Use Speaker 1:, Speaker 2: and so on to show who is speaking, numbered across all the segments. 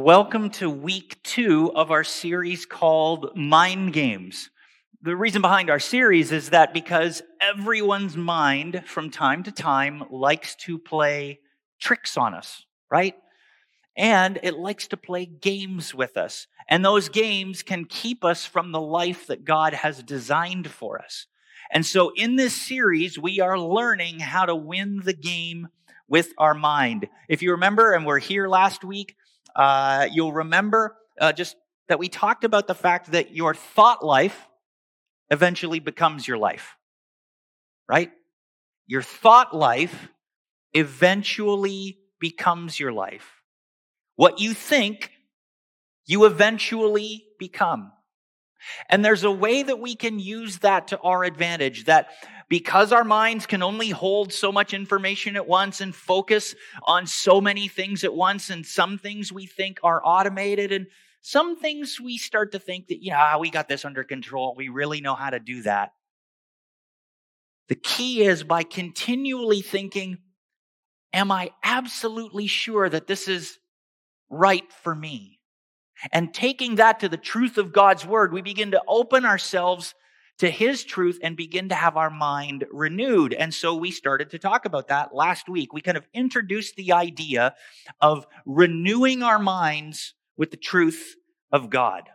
Speaker 1: Welcome to week two of our series called Mind Games. The reason behind our series is that because everyone's mind from time to time likes to play tricks on us, right? And it likes to play games with us. And those games can keep us from the life that God has designed for us. And so in this series, we are learning how to win the game with our mind. If you remember, and we're here last week, uh, you'll remember uh, just that we talked about the fact that your thought life eventually becomes your life, right? Your thought life eventually becomes your life. What you think, you eventually become. And there's a way that we can use that to our advantage that because our minds can only hold so much information at once and focus on so many things at once, and some things we think are automated, and some things we start to think that, yeah, we got this under control. We really know how to do that. The key is by continually thinking, am I absolutely sure that this is right for me? And taking that to the truth of God's word, we begin to open ourselves to his truth and begin to have our mind renewed. And so we started to talk about that last week. We kind of introduced the idea of renewing our minds with the truth of God.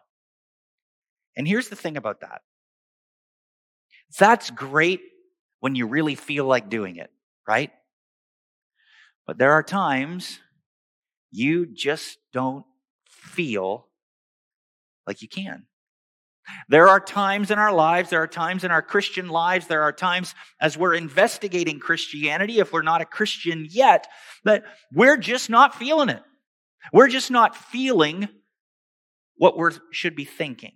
Speaker 1: And here's the thing about that that's great when you really feel like doing it, right? But there are times you just don't feel like you can. There are times in our lives, there are times in our Christian lives, there are times as we're investigating Christianity, if we're not a Christian yet, that we're just not feeling it. We're just not feeling what we should be thinking.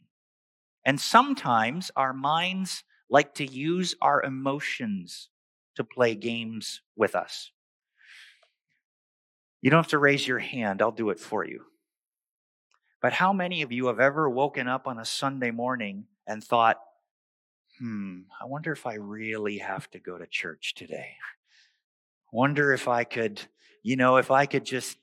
Speaker 1: And sometimes our minds like to use our emotions to play games with us. You don't have to raise your hand, I'll do it for you. But how many of you have ever woken up on a Sunday morning and thought, hmm, I wonder if I really have to go to church today? Wonder if I could, you know, if I could just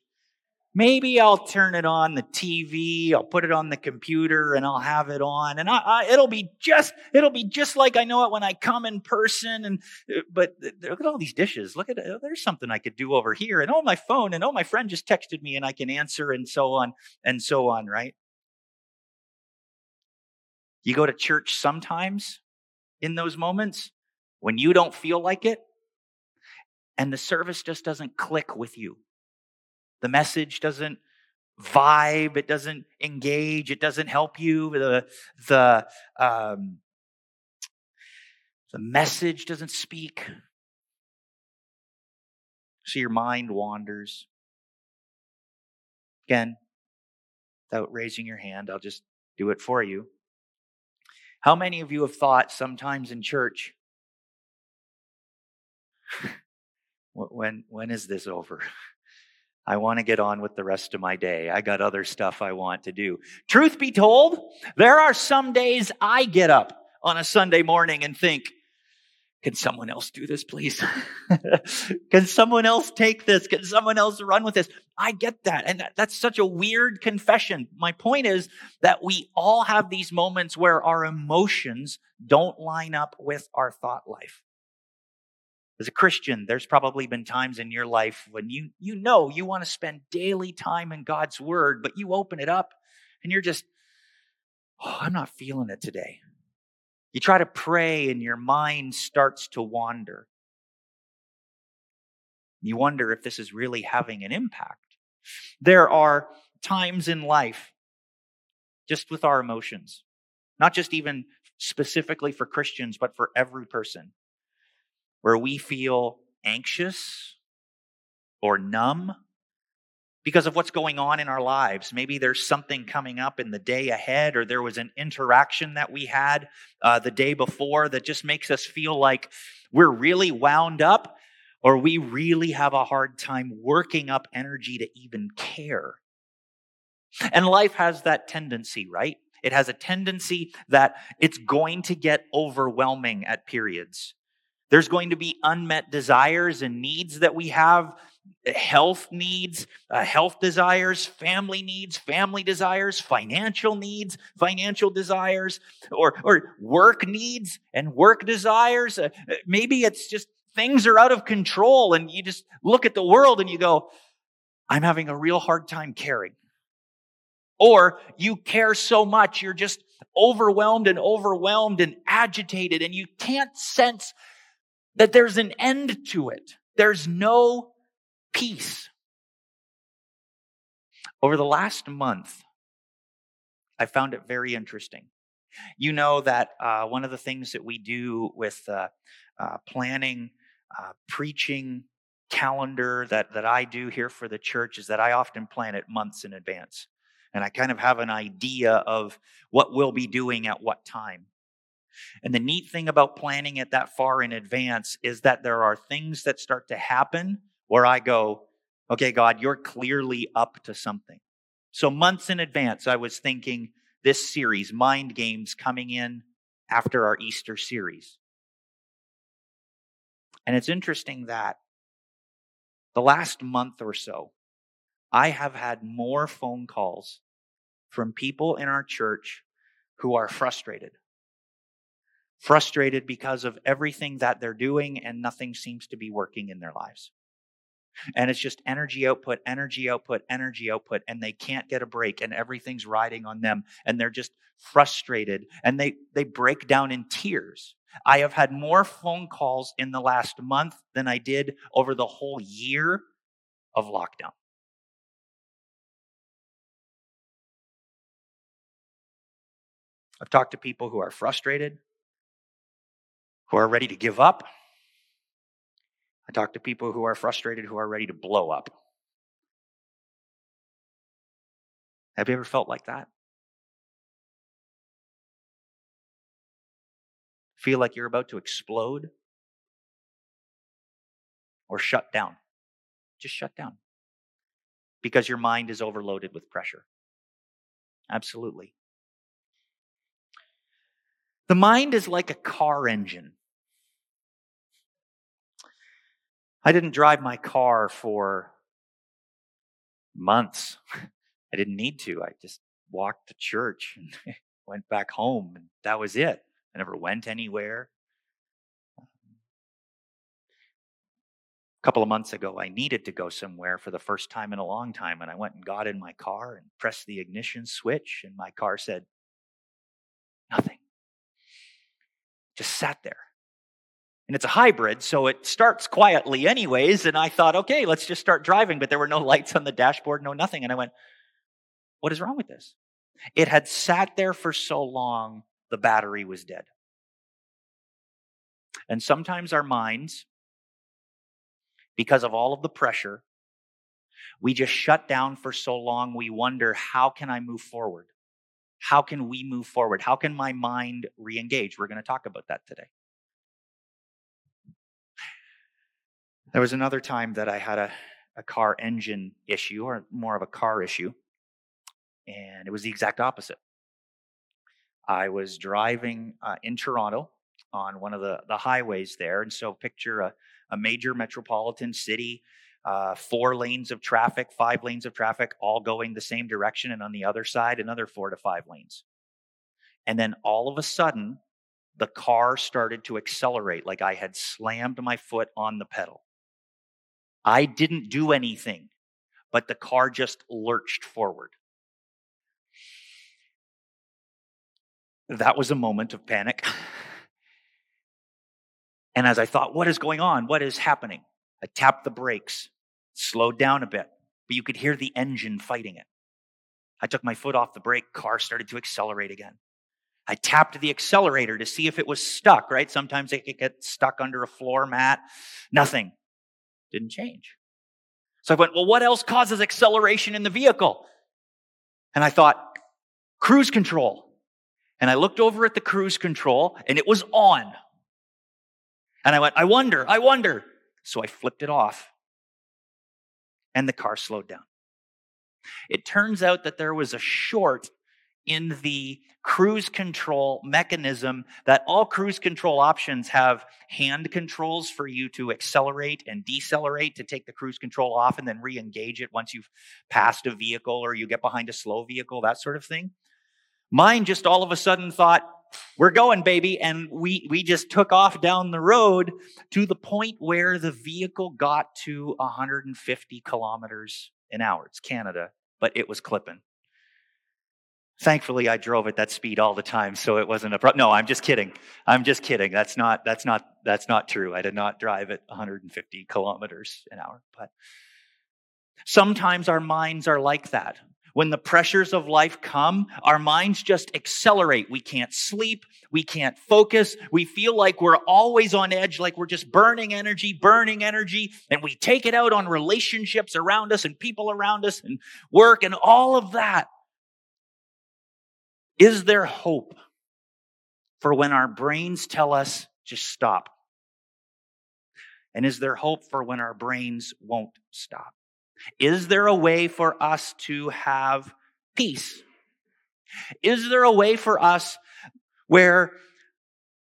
Speaker 1: maybe I'll turn it on the TV, I'll put it on the computer and I'll have it on and I, I, it'll be just, it'll be just like I know it when I come in person. And, uh, but look at all these dishes. Look at it. There's something I could do over here and oh, my phone and oh, my friend just texted me and I can answer and so on and so on, right? You go to church sometimes in those moments when you don't feel like it and the service just doesn't click with you the message doesn't vibe, it doesn't engage, it doesn't help you. The, the, um, the message doesn't speak. So your mind wanders. Again, without raising your hand, I'll just do it for you. How many of you have thought sometimes in church, when, when is this over? I want to get on with the rest of my day. I got other stuff I want to do. Truth be told, there are some days I get up on a Sunday morning and think, can someone else do this, please? Can someone else take this? Can someone else run with this? I get that. And that, that's such a weird confession. My point is that we all have these moments where our emotions don't line up with our thought life. As a Christian, there's probably been times in your life when you, you know you want to spend daily time in God's word, but you open it up and you're just, oh, I'm not feeling it today. You try to pray and your mind starts to wander. You wonder if this is really having an impact. There are times in life, just with our emotions, not just even specifically for Christians, but for every person, where we feel anxious or numb because of what's going on in our lives. Maybe there's something coming up in the day ahead, or there was an interaction that we had uh, the day before that just makes us feel like we're really wound up, or we really have a hard time working up energy to even care. And life has that tendency, right? It has a tendency that it's going to get overwhelming at periods. There's going to be unmet desires and needs that we have health needs, uh, health desires, family needs, family desires, financial needs, financial desires, or, or work needs and work desires. Uh, maybe it's just things are out of control and you just look at the world and you go, I'm having a real hard time caring. Or you care so much, you're just overwhelmed and overwhelmed and agitated, and you can't sense that there's an end to it. There's no peace. Over the last month, I found it very interesting. You know that uh, one of the things that we do with uh, uh, planning, uh, preaching, calendar that, that I do here for the church is that I often plan it months in advance. And I kind of have an idea of what we'll be doing at what time. And the neat thing about planning it that far in advance is that there are things that start to happen where I go, okay, God, you're clearly up to something. So, months in advance, I was thinking this series, Mind Games, coming in after our Easter series. And it's interesting that the last month or so, I have had more phone calls from people in our church who are frustrated. Frustrated because of everything that they're doing and nothing seems to be working in their lives. And it's just energy output, energy output, energy output, and they can't get a break, and everything's riding on them, and they're just frustrated, and they, they break down in tears. I have had more phone calls in the last month than I did over the whole year of lockdown. I've talked to people who are frustrated, who are ready to give up. I talk to people who are frustrated, who are ready to blow up. Have you ever felt like that? feel like you're about to explode or shut down. Just shut down because your mind is overloaded with pressure. Absolutely. The mind is like a car engine. I didn't drive my car for months. I didn't need to. I just walked to church and went back home, and that was it. I never went anywhere. A couple of months ago, I needed to go somewhere for the first time in a long time, and I went and got in my car and pressed the ignition switch, and my car said, Nothing. Just sat there. And it's a hybrid, so it starts quietly, anyways. And I thought, okay, let's just start driving. But there were no lights on the dashboard, no nothing. And I went, What is wrong with this? It had sat there for so long the battery was dead. And sometimes our minds, because of all of the pressure, we just shut down for so long, we wonder, how can I move forward? How can we move forward? How can my mind re engage? We're going to talk about that today. There was another time that I had a, a car engine issue, or more of a car issue, and it was the exact opposite. I was driving uh, in Toronto on one of the, the highways there. And so picture a, a major metropolitan city, uh, four lanes of traffic, five lanes of traffic, all going the same direction. And on the other side, another four to five lanes. And then all of a sudden, the car started to accelerate like I had slammed my foot on the pedal. I didn't do anything, but the car just lurched forward. That was a moment of panic. And as I thought, what is going on? What is happening? I tapped the brakes, slowed down a bit, but you could hear the engine fighting it. I took my foot off the brake, car started to accelerate again. I tapped the accelerator to see if it was stuck, right? Sometimes it could get stuck under a floor mat. Nothing. Didn't change. So I went, well, what else causes acceleration in the vehicle? And I thought, cruise control and I looked over at the cruise control and it was on. And I went, I wonder, I wonder. So I flipped it off and the car slowed down. It turns out that there was a short in the cruise control mechanism that all cruise control options have hand controls for you to accelerate and decelerate to take the cruise control off and then re engage it once you've passed a vehicle or you get behind a slow vehicle, that sort of thing. Mine just all of a sudden thought, we're going, baby. And we, we just took off down the road to the point where the vehicle got to 150 kilometers an hour. It's Canada, but it was clipping. Thankfully, I drove at that speed all the time, so it wasn't a problem. No, I'm just kidding. I'm just kidding. That's not, that's not, that's not true. I did not drive at 150 kilometers an hour. But sometimes our minds are like that. When the pressures of life come, our minds just accelerate. We can't sleep. We can't focus. We feel like we're always on edge, like we're just burning energy, burning energy. And we take it out on relationships around us and people around us and work and all of that. Is there hope for when our brains tell us, just stop? And is there hope for when our brains won't stop? Is there a way for us to have peace? Is there a way for us where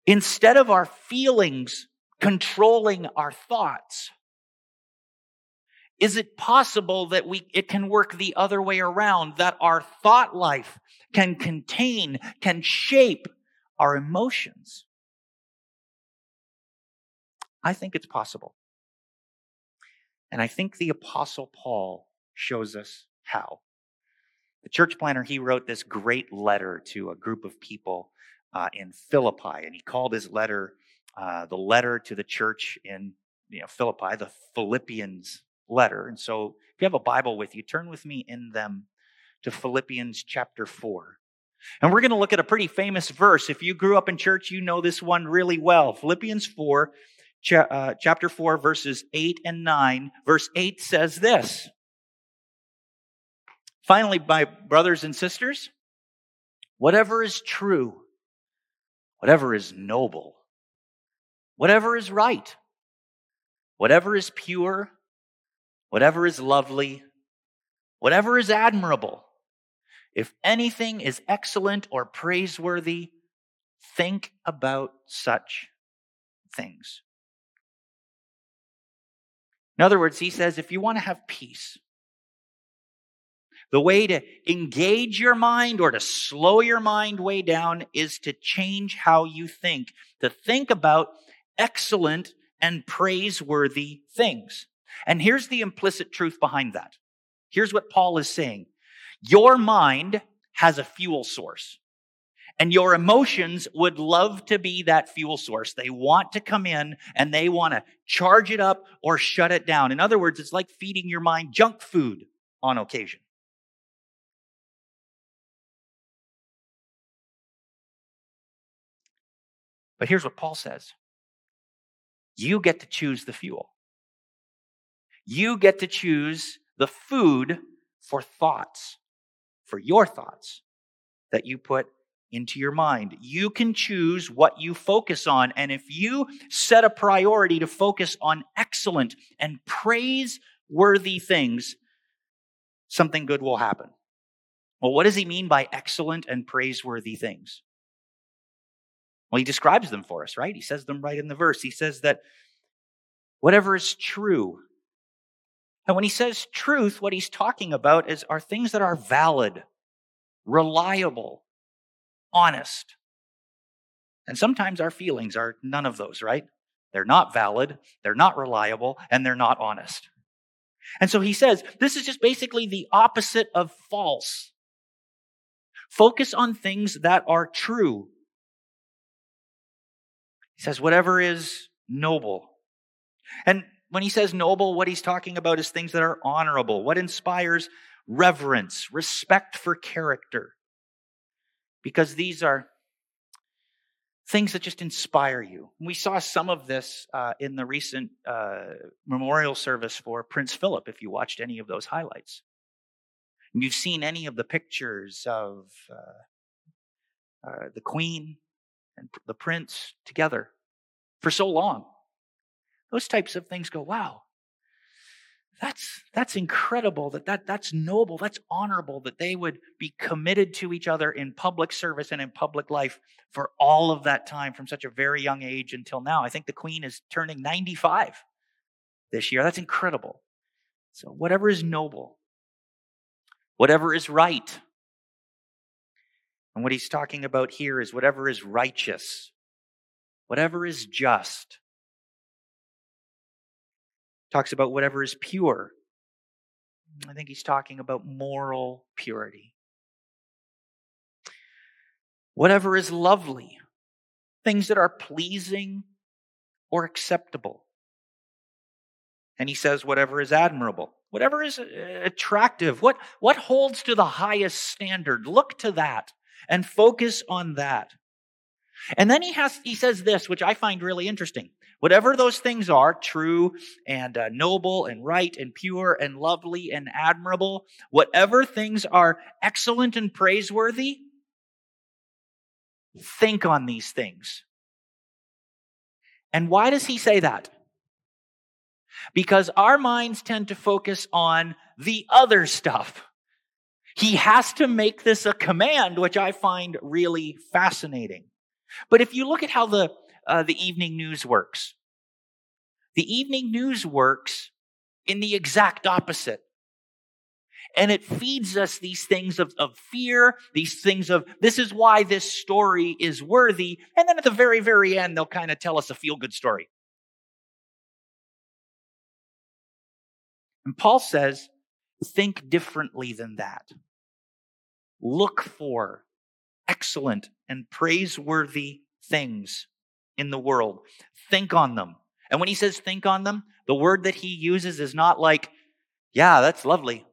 Speaker 1: instead of our feelings controlling our thoughts, is it possible that we, it can work the other way around, that our thought life can contain, can shape our emotions? I think it's possible. And I think the Apostle Paul shows us how. The church planner, he wrote this great letter to a group of people uh, in Philippi, and he called his letter uh, the letter to the church in you know, Philippi, the Philippians letter. And so if you have a Bible with you, turn with me in them to Philippians chapter 4. And we're going to look at a pretty famous verse. If you grew up in church, you know this one really well. Philippians 4, cha- uh, chapter 4, verses 8 and 9. Verse 8 says this Finally, my brothers and sisters, whatever is true, whatever is noble, whatever is right, whatever is pure, whatever is lovely, whatever is admirable, if anything is excellent or praiseworthy, think about such things. In other words, he says if you want to have peace, the way to engage your mind or to slow your mind way down is to change how you think, to think about excellent and praiseworthy things. And here's the implicit truth behind that. Here's what Paul is saying. Your mind has a fuel source. And your emotions would love to be that fuel source. They want to come in and they want to charge it up or shut it down. In other words, it's like feeding your mind junk food on occasion. But here's what Paul says you get to choose the fuel, you get to choose the food for thoughts, for your thoughts that you put into your mind. You can choose what you focus on. And if you set a priority to focus on excellent and praiseworthy things, something good will happen. Well, what does he mean by excellent and praiseworthy things? Well, he describes them for us, right? He says them right in the verse. He says that whatever is true. And when he says truth, what he's talking about is are things that are valid, reliable, honest. And sometimes our feelings are none of those, right? They're not valid, they're not reliable, and they're not honest. And so he says this is just basically the opposite of false. Focus on things that are true. He says, whatever is noble. And when he says noble, what he's talking about is things that are honorable, what inspires reverence, respect for character because these are things that just inspire you. We saw some of this uh, in the recent uh, memorial service for Prince Philip, if you watched any of those highlights. And you've seen any of the pictures of uh, uh the Queen and the Prince together for so long. Those types of things go, wow, that's, That's incredible that, that that's noble, that's honorable that they would be committed to each other in public service and in public life for all of that time from such a very young age until now. I think the queen is turning 95 this year. That's incredible. So, whatever is noble, whatever is right, and what he's talking about here is whatever is righteous, whatever is just. Talks about whatever is pure, I think he's talking about moral purity. Whatever is lovely, things that are pleasing or acceptable. And he says, whatever is admirable, whatever is uh, attractive, what, what holds to the highest standard, look to that and focus on that. And then he has, he says this, which I find really interesting. Whatever those things are, true and uh, noble and right and pure and lovely and admirable, whatever things are excellent and praiseworthy, think on these things. And why does he say that? Because our minds tend to focus on the other stuff. He has to make this a command, which I find really fascinating. But if you look at how the uh, the evening news works. The evening news works in the exact opposite. And it feeds us these things of, of fear, these things of this is why this story is worthy. And then at the very, very end, they'll kind of tell us a feel good story. And Paul says, think differently than that. Look for excellent and praiseworthy things in the world. Think on them. And when he says think on them, the word that he uses is not like, yeah, that's lovely.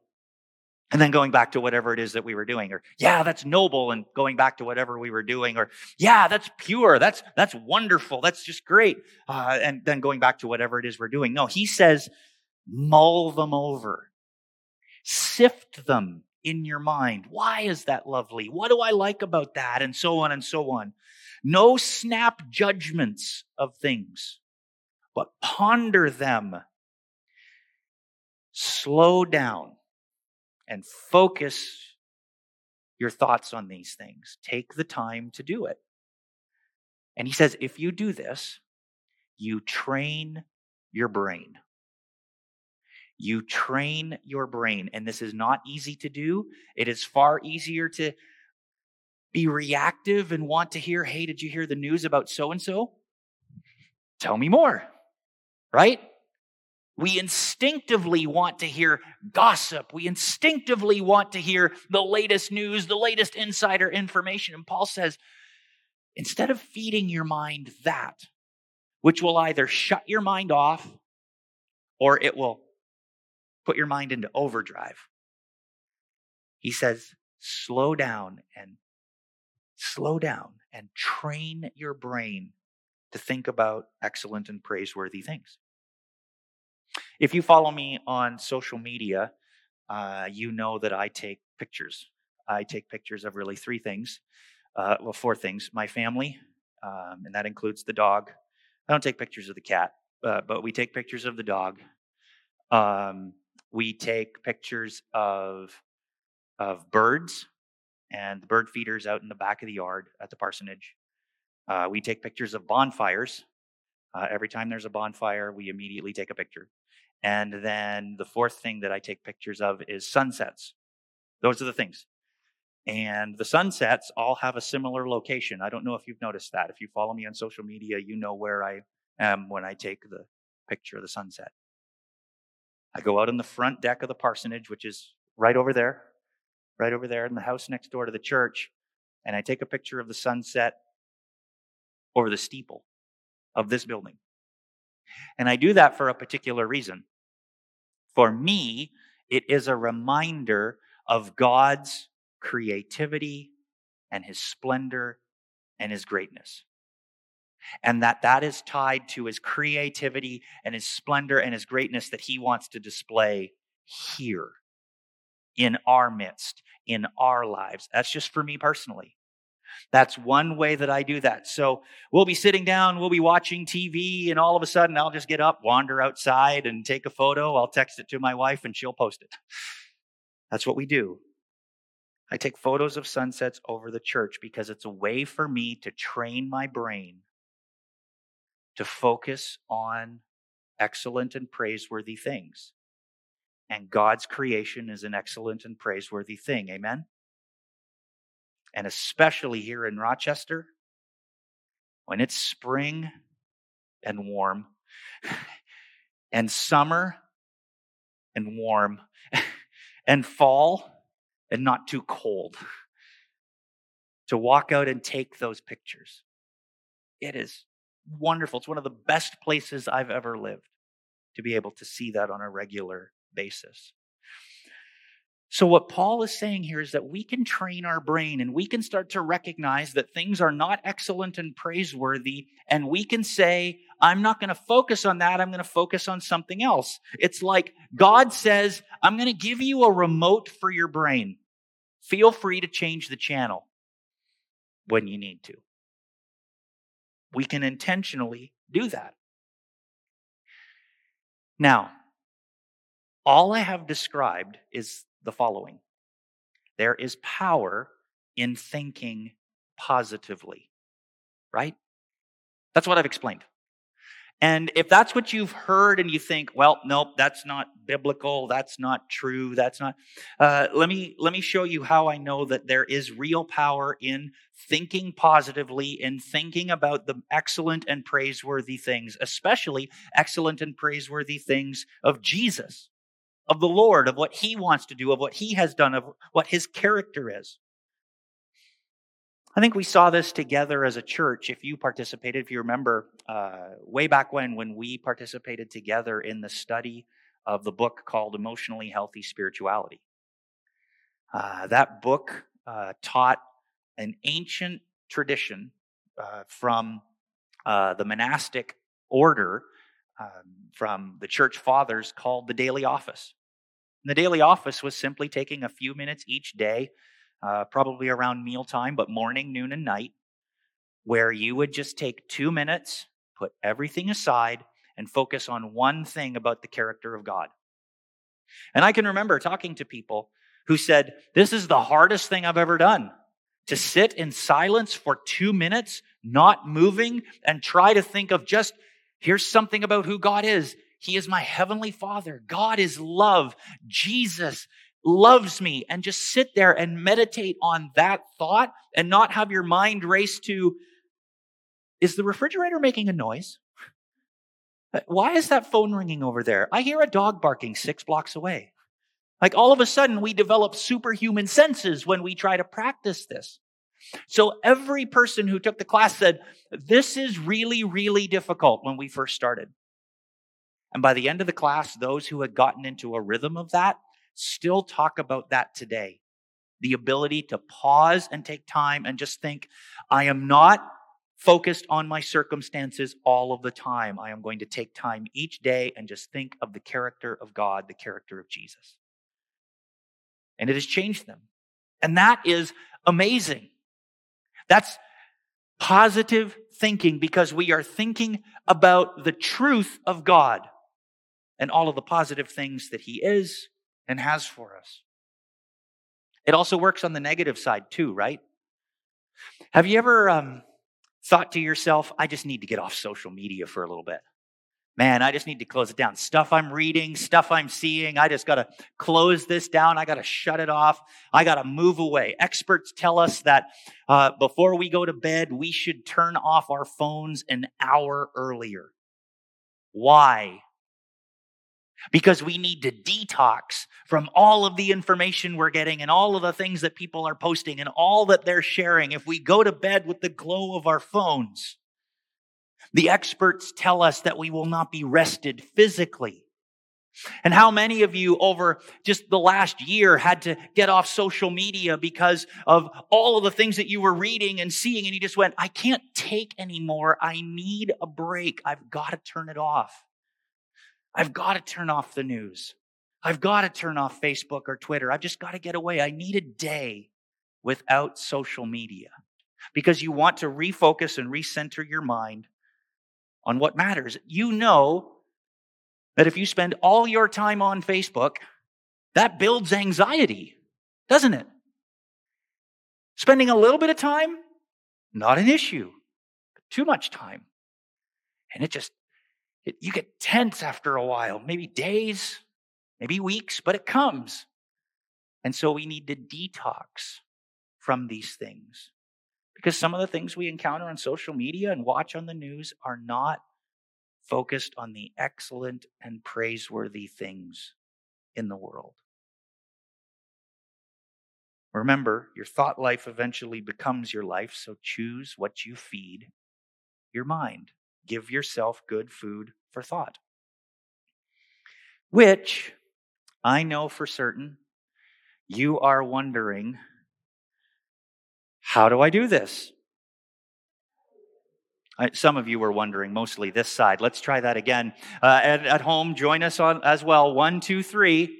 Speaker 1: And then going back to whatever it is that we were doing, or yeah, that's noble, and going back to whatever we were doing, or yeah, that's pure, that's that's wonderful, that's just great, uh, and then going back to whatever it is we're doing. No, he says, mull them over, sift them in your mind. Why is that lovely? What do I like about that? And so on and so on. No snap judgments of things, but ponder them. Slow down and focus your thoughts on these things. Take the time to do it. And he says, if you do this, you train your brain. You train your brain. And this is not easy to do. It is far easier to be reactive and want to hear, hey, did you hear the news about so and so? Tell me more, right? We instinctively want to hear gossip. We instinctively want to hear the latest news, the latest insider information. And Paul says, instead of feeding your mind that, which will either shut your mind off or it will put your mind into overdrive, he says, slow down and slow down and train your brain to think about excellent and praiseworthy things. If you follow me on social media, uh, you know that I take pictures. I take pictures of really three things. Uh, well, four things my family, um, and that includes the dog. I don't take pictures of the cat, uh, but we take pictures of the dog. Um, we take pictures of of birds and the bird feeders out in the back of the yard at the parsonage. Uh, we take pictures of bonfires. Uh, every time there's a bonfire, we immediately take a picture. And then the fourth thing that I take pictures of is sunsets. Those are the things. And the sunsets all have a similar location. I don't know if you've noticed that. If you follow me on social media, you know where I am when I take the picture of the sunset. I go out on the front deck of the parsonage, which is right over there, right over there in the house next door to the church, and I take a picture of the sunset over the steeple of this building. And I do that for a particular reason. For me, it is a reminder of God's creativity and his splendor and his greatness. And that that is tied to his creativity and his splendor and his greatness that he wants to display here in our midst, in our lives. That's just for me personally. That's one way that I do that. So we'll be sitting down, we'll be watching TV, and all of a sudden I'll just get up, wander outside, and take a photo. I'll text it to my wife, and she'll post it. That's what we do. I take photos of sunsets over the church because it's a way for me to train my brain to focus on excellent and praiseworthy things. And God's creation is an excellent and praiseworthy thing. Amen? And especially here in Rochester, when it's spring and warm, and summer and warm, and fall and not too cold, to walk out and take those pictures. It is wonderful. It's one of the best places I've ever lived to be able to see that on a regular basis. So, what Paul is saying here is that we can train our brain and we can start to recognize that things are not excellent and praiseworthy. And we can say, I'm not going to focus on that. I'm going to focus on something else. It's like God says, I'm going to give you a remote for your brain. Feel free to change the channel when you need to. We can intentionally do that. Now, all I have described is the following there is power in thinking positively, right? That's what I've explained. And if that's what you've heard and you think, well, nope, that's not biblical, that's not true, that's not, uh, let me let me show you how I know that there is real power in thinking positively, in thinking about the excellent and praiseworthy things, especially excellent and praiseworthy things of Jesus of the Lord, of what He wants to do, of what He has done, of what His character is. I think we saw this together as a church. If you participated, if you remember, uh, way back when, when we participated together in the study of the book called Emotionally Healthy Spirituality. Uh, that book uh, taught an ancient tradition uh, from uh, the monastic order um, from the church fathers called the daily office. And the daily office was simply taking a few minutes each day, uh, probably around mealtime, but morning, noon, and night, where you would just take two minutes, put everything aside, and focus on one thing about the character of God. And I can remember talking to people who said, This is the hardest thing I've ever done. To sit in silence for two minutes, not moving, and try to think of just Here's something about who God is. He is my heavenly father. God is love. Jesus loves me. And just sit there and meditate on that thought and not have your mind race to, is the refrigerator making a noise? Why is that phone ringing over there? I hear a dog barking six blocks away. Like all of a sudden, we develop superhuman senses when we try to practice this. So every person who took the class said, This is really, really difficult when we first started. And by the end of the class, those who had gotten into a rhythm of that still talk about that today. The ability to pause and take time and just think, I am not focused on my circumstances all of the time. I am going to take time each day and just think of the character of God, the character of Jesus. And it has changed them. And that is amazing. That's positive thinking because we are thinking about the truth of God and all of the positive things that He is and has for us. It also works on the negative side too, right? Have you ever um, thought to yourself, I just need to get off social media for a little bit? Man, I just need to close it down. Stuff I'm reading, stuff I'm seeing, I just got to close this down. I got to shut it off. I got to move away. Experts tell us that uh, before we go to bed, we should turn off our phones an hour earlier. Why? Because we need to detox from all of the information we're getting and all of the things that people are posting and all that they're sharing. If we go to bed with the glow of our phones, the experts tell us that we will not be rested physically. And how many of you over just the last year had to get off social media because of all of the things that you were reading and seeing, and you just went, I can't take anymore. I need a break. I've got to turn it off. I've got to turn off the news. I've got to turn off Facebook or Twitter. I've just got to get away. I need a day without social media. because you want to refocus and recenter your mind on what matters. You know that if you spend all your time on Facebook, that builds anxiety, doesn't it? Spending a little bit of time, not an issue. Too much time. And it just, it, you get tense after a while, maybe days, maybe weeks, but it comes. And so we need to detox from these things. Because some of the things we encounter on social media and watch on the news are not focused on the excellent and praiseworthy things in the world. Remember, your thought life eventually becomes your life, so choose what you feed your mind. Give yourself good food for thought. Which I know for certain you are wondering how do I do this? Some of you were wondering, mostly this side. Let's try that again. Uh, at, at home, join us on as well. One, two, three.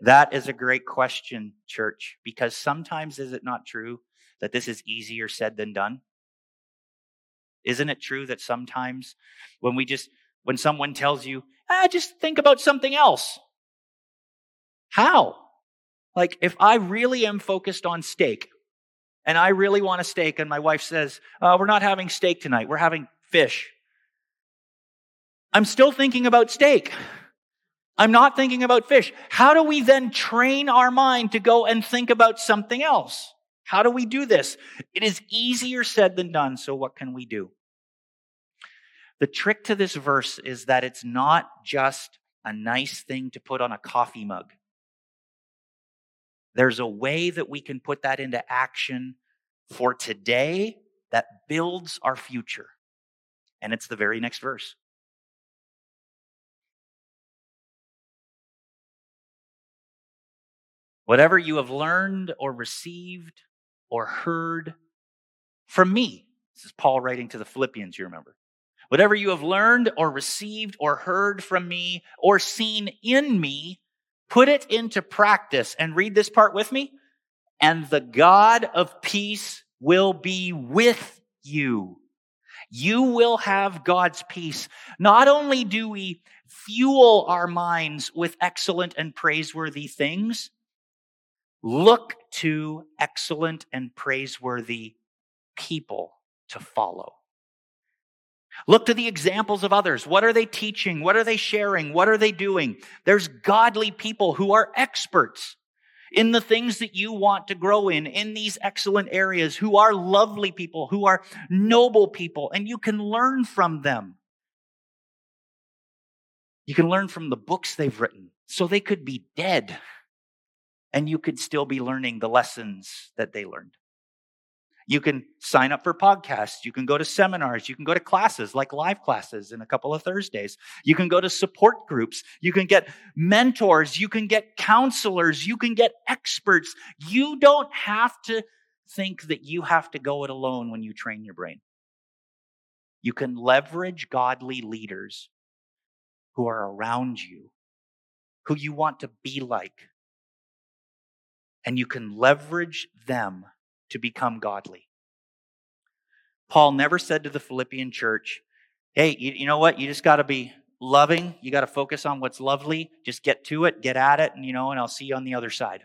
Speaker 1: That is a great question, church, because sometimes is it not true that this is easier said than done? Isn't it true that sometimes when we just, when someone tells you, ah, just think about something else? How? Like, if I really am focused on steak, and I really want a steak, and my wife says, uh, We're not having steak tonight, we're having fish. I'm still thinking about steak. I'm not thinking about fish. How do we then train our mind to go and think about something else? How do we do this? It is easier said than done, so what can we do? The trick to this verse is that it's not just a nice thing to put on a coffee mug. There's a way that we can put that into action for today that builds our future. And it's the very next verse. Whatever you have learned or received or heard from me. This is Paul writing to the Philippians, you remember. Whatever you have learned or received or heard from me or seen in me, Put it into practice and read this part with me. And the God of peace will be with you. You will have God's peace. Not only do we fuel our minds with excellent and praiseworthy things, look to excellent and praiseworthy people to follow. Look to the examples of others. What are they teaching? What are they sharing? What are they doing? There's godly people who are experts in the things that you want to grow in, in these excellent areas, who are lovely people, who are noble people, and you can learn from them. You can learn from the books they've written. So they could be dead, and you could still be learning the lessons that they learned. You can sign up for podcasts. You can go to seminars. You can go to classes like live classes in a couple of Thursdays. You can go to support groups. You can get mentors. You can get counselors. You can get experts. You don't have to think that you have to go it alone when you train your brain. You can leverage godly leaders who are around you, who you want to be like. And you can leverage them to become godly. Paul never said to the Philippian church, hey, you, you know what? You just got to be loving. You got to focus on what's lovely. Just get to it, get at it, and you know, and I'll see you on the other side.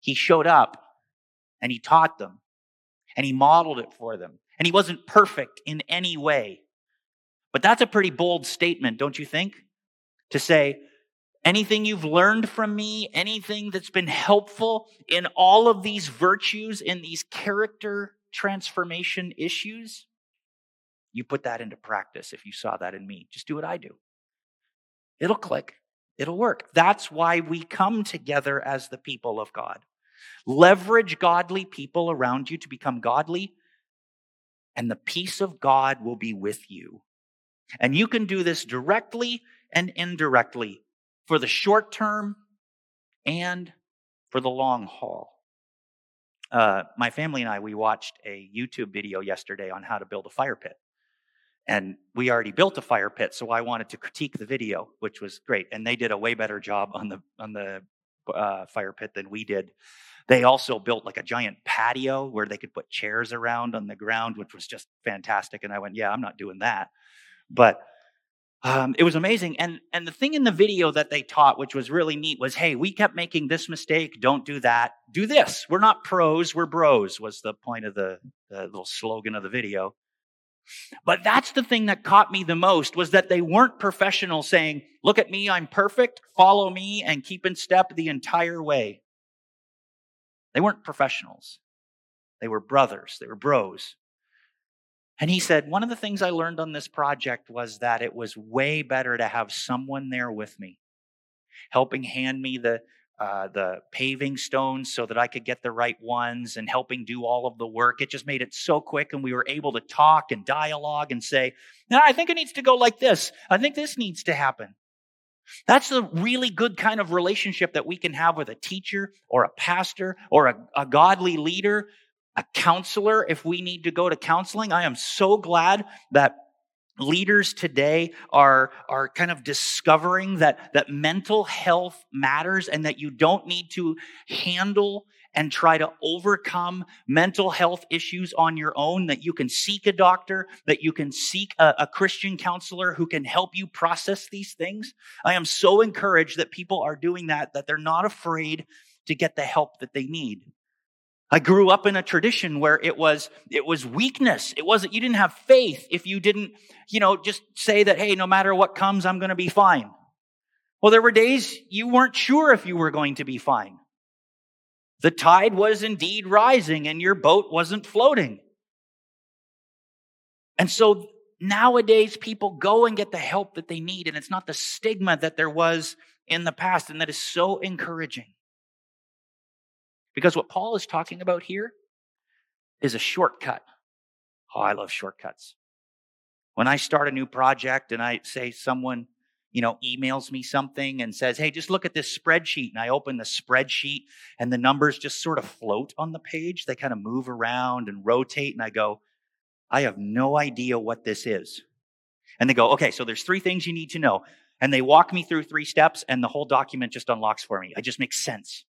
Speaker 1: He showed up and he taught them and he modeled it for them. And he wasn't perfect in any way. But that's a pretty bold statement, don't you think? To say, anything you've learned from me, anything that's been helpful in all of these virtues, in these character transformation issues, you put that into practice if you saw that in me. Just do what I do. It'll click, it'll work. That's why we come together as the people of God. Leverage godly people around you to become godly, and the peace of God will be with you. And you can do this directly and indirectly for the short term and for the long haul. Uh, my family and I, we watched a YouTube video yesterday on how to build a fire pit. And we already built a fire pit, so I wanted to critique the video, which was great. And they did a way better job on the on the uh, fire pit than we did. They also built like a giant patio where they could put chairs around on the ground, which was just fantastic. And I went, yeah, I'm not doing that. But um, it was amazing. And and the thing in the video that they taught, which was really neat, was hey, we kept making this mistake. Don't do that. Do this. We're not pros. We're bros. Was the point of the, the little slogan of the video. But that's the thing that caught me the most was that they weren't professionals saying, look at me, I'm perfect, follow me, and keep in step the entire way. They weren't professionals. They were brothers, they were bros. And he said, One of the things I learned on this project was that it was way better to have someone there with me, helping hand me the, uh, the paving stones so that I could get the right ones and helping do all of the work. It just made it so quick, and we were able to talk and dialogue and say, no, I think it needs to go like this. I think this needs to happen. That's a really good kind of relationship that we can have with a teacher or a pastor or a, a godly leader, a counselor if we need to go to counseling. I am so glad that leaders today are, are kind of discovering that, that mental health matters and that you don't need to handle and try to overcome mental health issues on your own, that you can seek a doctor, that you can seek a, a Christian counselor who can help you process these things. I am so encouraged that people are doing that, that they're not afraid to get the help that they need. I grew up in a tradition where it was, it was weakness. It wasn't, you didn't have faith if you didn't, you know, just say that, hey, no matter what comes, I'm going to be fine. Well, there were days you weren't sure if you were going to be fine. The tide was indeed rising and your boat wasn't floating. And so nowadays people go and get the help that they need, and it's not the stigma that there was in the past, and that is so encouraging. Because what Paul is talking about here is a shortcut. Oh, I love shortcuts. When I start a new project and I say someone, you know, emails me something and says, hey, just look at this spreadsheet. And I open the spreadsheet and the numbers just sort of float on the page. They kind of move around and rotate. And I go, I have no idea what this is. And they go, okay, so there's three things you need to know. And they walk me through three steps and the whole document just unlocks for me. It just makes sense.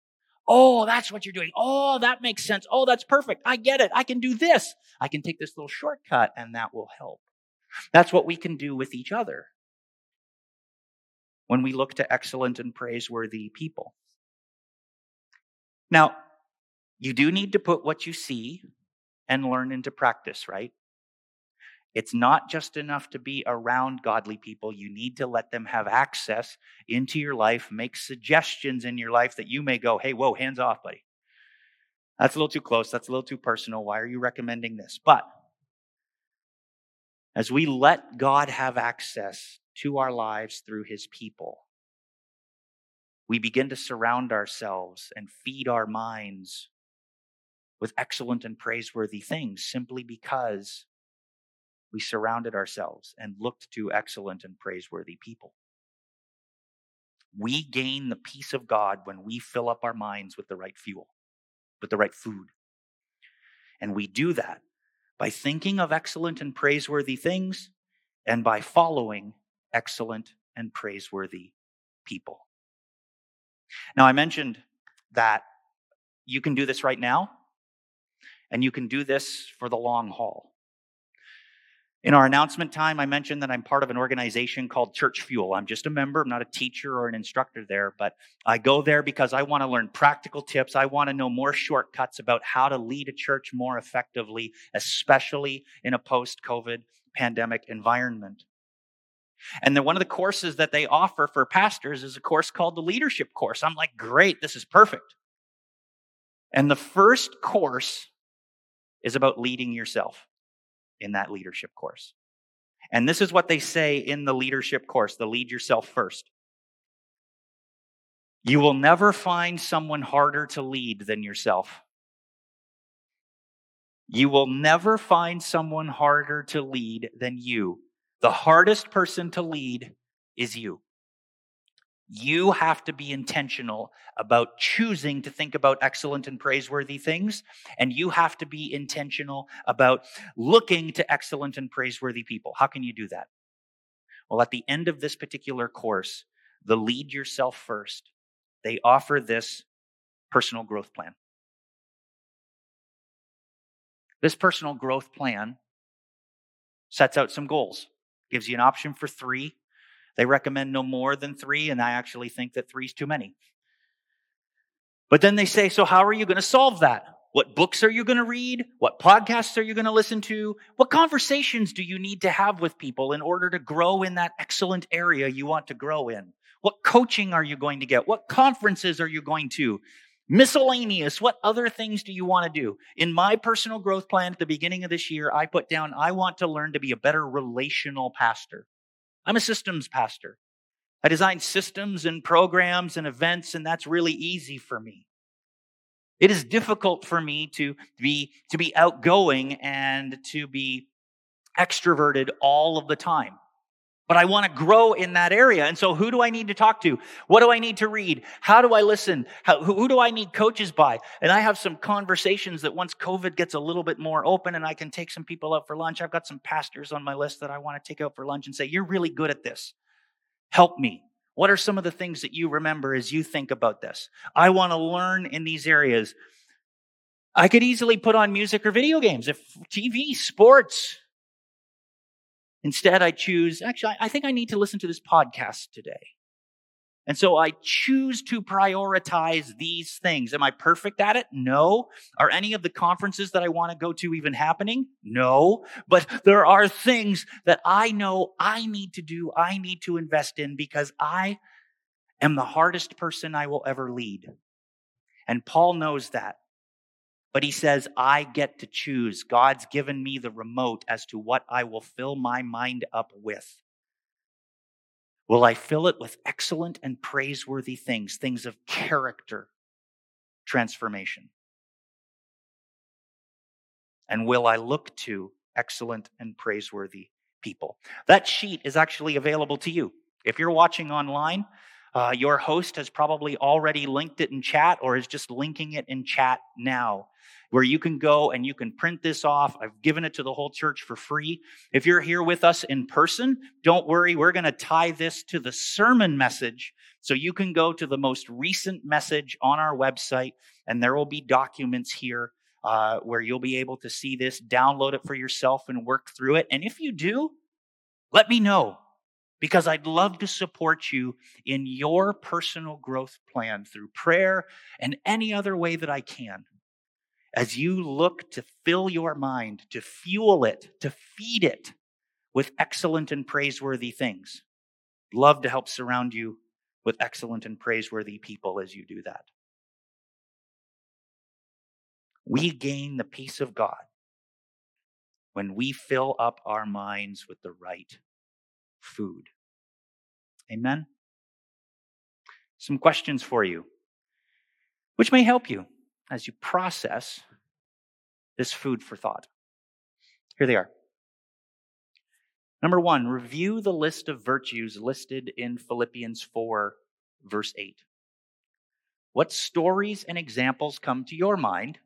Speaker 1: Oh, that's what you're doing. Oh, that makes sense. Oh, that's perfect. I get it. I can do this. I can take this little shortcut and that will help. That's what we can do with each other when we look to excellent and praiseworthy people. Now, you do need to put what you see and learn into practice, right? It's not just enough to be around godly people. You need to let them have access into your life, make suggestions in your life that you may go, hey, whoa, hands off, buddy. That's a little too close. That's a little too personal. Why are you recommending this? But as we let God have access to our lives through his people, we begin to surround ourselves and feed our minds with excellent and praiseworthy things simply because we surrounded ourselves and looked to excellent and praiseworthy people. We gain the peace of God when we fill up our minds with the right fuel, with the right food. And we do that by thinking of excellent and praiseworthy things and by following excellent and praiseworthy people. Now, I mentioned that you can do this right now, and you can do this for the long haul. In our announcement time, I mentioned that I'm part of an organization called Church Fuel. I'm just a member, I'm not a teacher or an instructor there, but I go there because I want to learn practical tips. I want to know more shortcuts about how to lead a church more effectively, especially in a post COVID pandemic environment. And then one of the courses that they offer for pastors is a course called the leadership course. I'm like, great, this is perfect. And the first course is about leading yourself in that leadership course. And this is what they say in the leadership course the lead yourself first. You will never find someone harder to lead than yourself. You will never find someone harder to lead than you. The hardest person to lead is you. You have to be intentional about choosing to think about excellent and praiseworthy things. And you have to be intentional about looking to excellent and praiseworthy people. How can you do that? Well, at the end of this particular course, the lead yourself first they offer this personal growth plan. This personal growth plan sets out some goals, gives you an option for three. They recommend no more than three, and I actually think that three is too many. But then they say, so how are you going to solve that? What books are you going to read? What podcasts are you going to listen to? What conversations do you need to have with people in order to grow in that excellent area you want to grow in? What coaching are you going to get? What conferences are you going to? Miscellaneous. What other things do you want to do? In my personal growth plan at the beginning of this year, I put down, I want to learn to be a better relational pastor. I'm a systems pastor. I design systems and programs and events, and that's really easy for me. It is difficult for me to be, to be outgoing and to be extroverted all of the time but I want to grow in that area. And so who do I need to talk to? What do I need to read? How do I listen? How, who, who, do I need coaches by? And I have some conversations that once COVID gets a little bit more open and I can take some people out for lunch, I've got some pastors on my list that I want to take out for lunch and say, you're really good at this. Help me. What are some of the things that you remember as you think about this? I want to learn in these areas. I could easily put on music or video games, if TV, sports, Instead, I choose, actually, I think I need to listen to this podcast today. And so I choose to prioritize these things. Am I perfect at it? No. Are any of the conferences that I want to go to even happening? No. But there are things that I know I need to do, I need to invest in because I am the hardest person I will ever lead. And Paul knows that. But he says, I get to choose. God's given me the remote as to what I will fill my mind up with. Will I fill it with excellent and praiseworthy things, things of character transformation? And will I look to excellent and praiseworthy people? That sheet is actually available to you. If you're watching online, uh, your host has probably already linked it in chat or is just linking it in chat now where you can go and you can print this off. I've given it to the whole church for free. If you're here with us in person, don't worry. We're going to tie this to the sermon message. So you can go to the most recent message on our website, and there will be documents here uh, where you'll be able to see this, download it for yourself, and work through it. And if you do, let me know because I'd love to support you in your personal growth plan through prayer and any other way that I can as you look to fill your mind, to fuel it, to feed it with excellent and praiseworthy things. Love to help surround you with excellent and praiseworthy people as you do that. We gain the peace of God when we fill up our minds with the right food. Amen? Some questions for you, which may help you as you process this food for thought. Here they are. Number one, review the list of virtues listed in Philippians 4, verse 8. What stories and examples come to your mind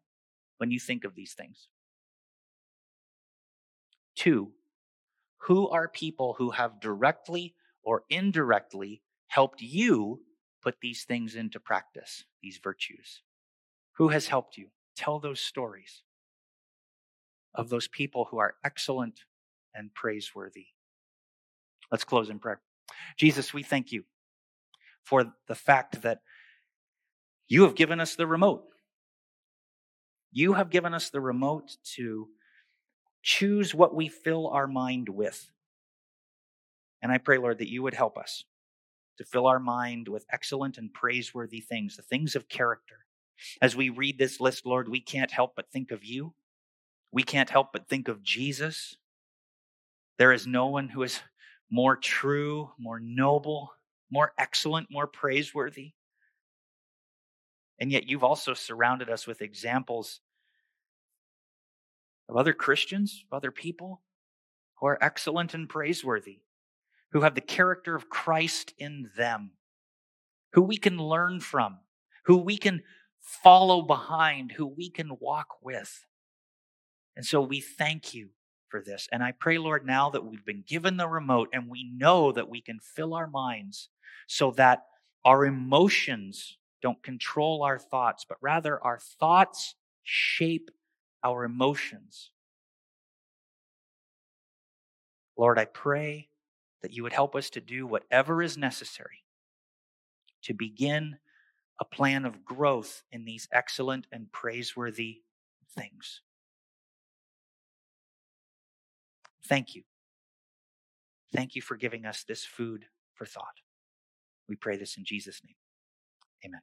Speaker 1: when you think of these things? Two, who are people who have directly or indirectly helped you put these things into practice, these virtues? Who has helped you? Tell those stories of those people who are excellent and praiseworthy. Let's close in prayer. Jesus, we thank you for the fact that you have given us the remote. You have given us the remote to choose what we fill our mind with. And I pray, Lord, that you would help us to fill our mind with excellent and praiseworthy things, the things of character, as we read this list, Lord, we can't help but think of you. We can't help but think of Jesus. There is no one who is more true, more noble, more excellent, more praiseworthy. And yet you've also surrounded us with examples of other Christians, of other people who are excellent and praiseworthy, who have the character of Christ in them, who we can learn from, who we can follow behind, who we can walk with. And so we thank you for this. And I pray, Lord, now that we've been given the remote and we know that we can fill our minds so that our emotions don't control our thoughts, but rather our thoughts shape our emotions. Lord, I pray that you would help us to do whatever is necessary to begin a plan of growth in these excellent and praiseworthy things. Thank you. Thank you for giving us this food for thought. We pray this in Jesus' name. Amen.